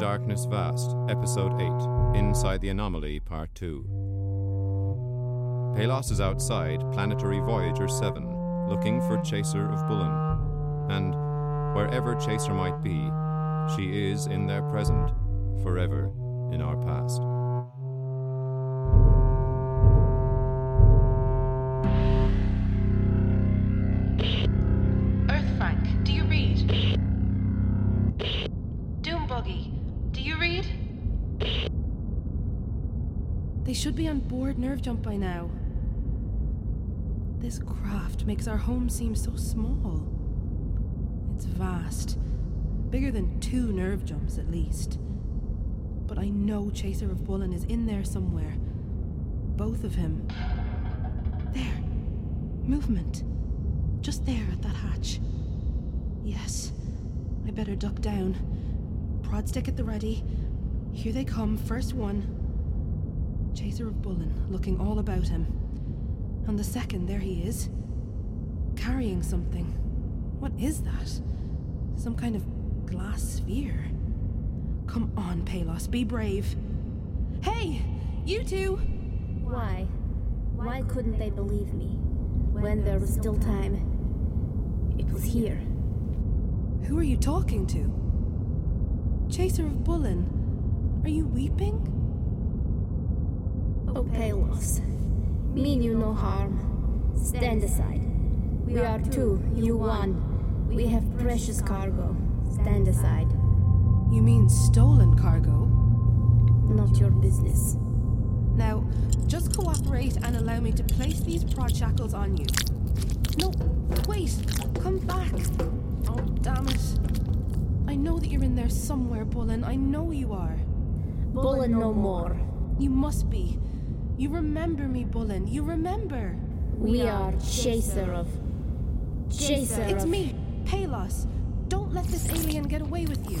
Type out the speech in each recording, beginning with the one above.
Darkness Vast, Episode 8 Inside the Anomaly, Part 2. Palos is outside Planetary Voyager 7, looking for Chaser of Bullen. And wherever Chaser might be, she is in their present, forever in our past. They should be on board Nerve Jump by now. This craft makes our home seem so small. It's vast, bigger than two nerve jumps at least. But I know Chaser of Bullen is in there somewhere. Both of him. There. Movement. Just there at that hatch. Yes. I better duck down. Prod stick at the ready. Here they come, first one. Chaser of Bullen, looking all about him. And the second, there he is. Carrying something. What is that? Some kind of glass sphere. Come on, Palos, be brave. Hey, you two! Why? Why couldn't they believe me? When there was still time. It was here. Who are you talking to? Chaser of Bullen, are you weeping? Oh, Palos. Mean you no harm. Stand aside. We are two, you one. We have precious cargo. Stand aside. You mean stolen cargo? Not your business. Now, just cooperate and allow me to place these prod shackles on you. No, wait, come back. Oh, damn it. I know that you're in there somewhere, Bullen. I know you are. Bullen no more. You must be. You remember me, Bullen. You remember. We are chaser of. Chaser It's of. me, Palos. Don't let this alien get away with you.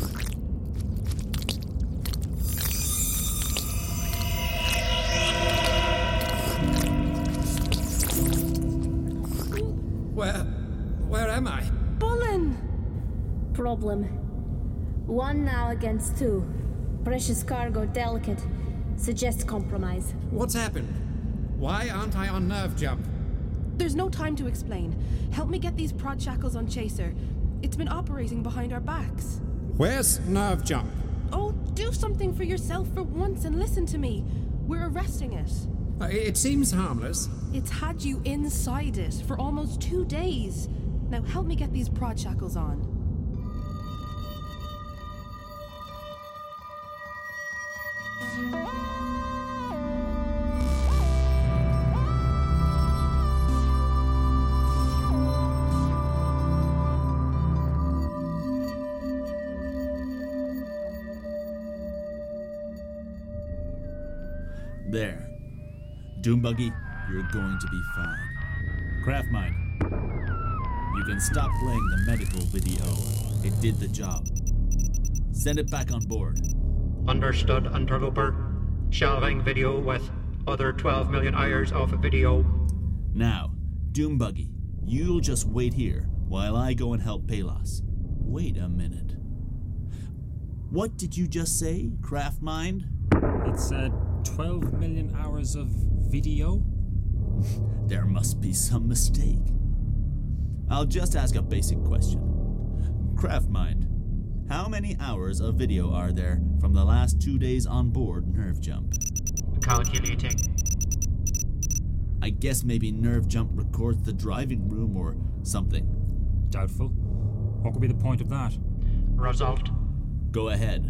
Where. where am I? Bullen! Problem. One now against two. Precious cargo delicate. Suggests compromise. What's happened? Why aren't I on nerve jump? There's no time to explain. Help me get these prod shackles on Chaser. It's been operating behind our backs. Where's nerve jump? Oh, do something for yourself for once and listen to me. We're arresting it. Uh, It seems harmless. It's had you inside it for almost two days. Now help me get these prod shackles on. There. Doombuggy, you're going to be fine. Craftmind, you can stop playing the medical video. It did the job. Send it back on board. Understood, Interloper. Shelving video with other 12 million hours of video. Now, Doombuggy, you'll just wait here while I go and help Palos. Wait a minute. What did you just say, Craftmind? It said 12 million hours of video? There must be some mistake. I'll just ask a basic question. Craftmind, how many hours of video are there from the last two days on board Nerve Jump? Calculating. I guess maybe Nerve Jump records the driving room or something. Doubtful. What could be the point of that? Result Go ahead.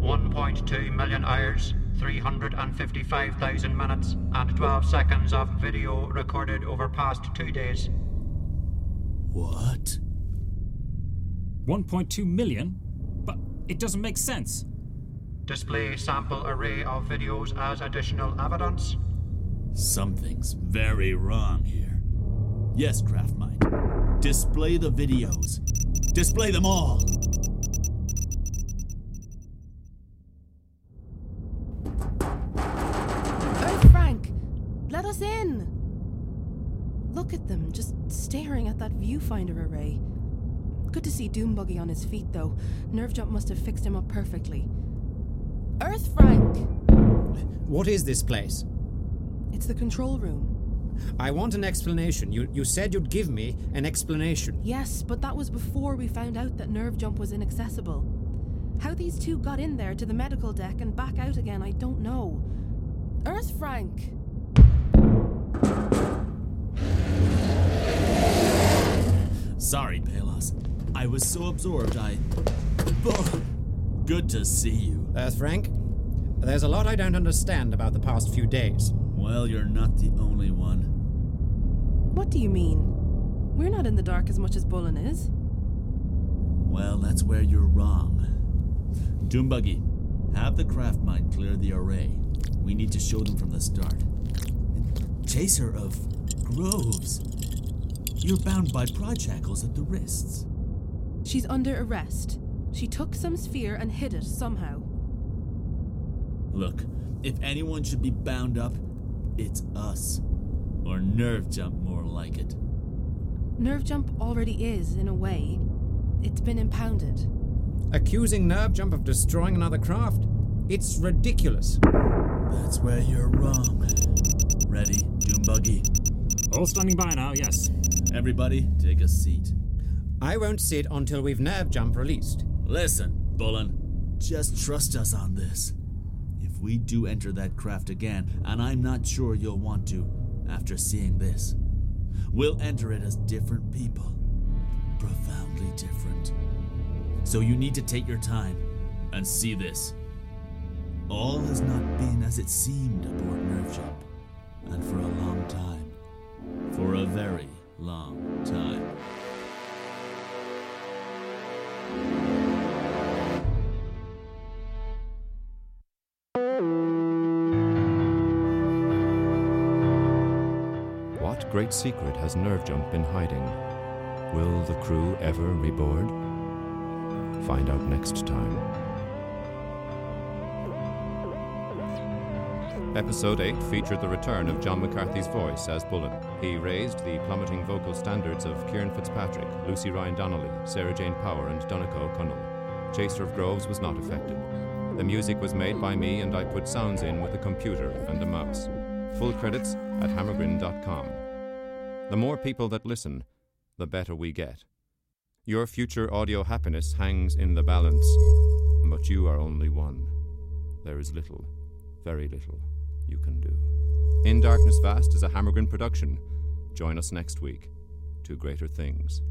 1.2 million hours, 355,000 minutes, and 12 seconds of video recorded over past two days. What? 1.2 million? But it doesn't make sense. Display sample array of videos as additional evidence. Something's very wrong here. Yes, Craftmind. Display the videos. Display them all. Look at them, just staring at that viewfinder array. Good to see Doombuggy on his feet, though. Nerve Jump must have fixed him up perfectly. Earth Frank! What is this place? It's the control room. I want an explanation. You, you said you'd give me an explanation. Yes, but that was before we found out that Nerve Jump was inaccessible. How these two got in there to the medical deck and back out again, I don't know. Earth Frank! Sorry, Palos. I was so absorbed I. Good to see you. Earth Frank, there's a lot I don't understand about the past few days. Well, you're not the only one. What do you mean? We're not in the dark as much as Bullen is. Well, that's where you're wrong. Doombuggy, have the craft mind clear the array. We need to show them from the start. Chaser of Groves. You're bound by prod shackles at the wrists. She's under arrest. She took some sphere and hid it somehow. Look, if anyone should be bound up, it's us. Or Nerve Jump, more like it. Nerve Jump already is, in a way. It's been impounded. Accusing Nerve Jump of destroying another craft? It's ridiculous. That's where you're wrong. Ready, Doombuggy? All standing by now, yes. Everybody, take a seat. I won't sit until we've Nerve Jump released. Listen, Bullen, just trust us on this. If we do enter that craft again, and I'm not sure you'll want to after seeing this, we'll enter it as different people. Profoundly different. So you need to take your time and see this. All has not been as it seemed aboard Nerve Jump, and for a long time. For a very long time. What great secret has Nerve Jump been hiding? Will the crew ever reboard? Find out next time. Episode 8 featured the return of John McCarthy's voice as Bullen. He raised the plummeting vocal standards of Ciaran Fitzpatrick, Lucie Ryan Donnelly, Sara-Jane Power, and Donnchadh O Conaill. Chaser of Groves was not affected. The music was made by me, and I put sounds in with a computer and a mouse. Full credits at hammergrin.com. The more people that listen, the better we get. Your future audio happiness hangs in the balance, but you are only one. There is little, very little, you can do. In Darkness Vast is a Hammergrin production. Join us next week to greater things.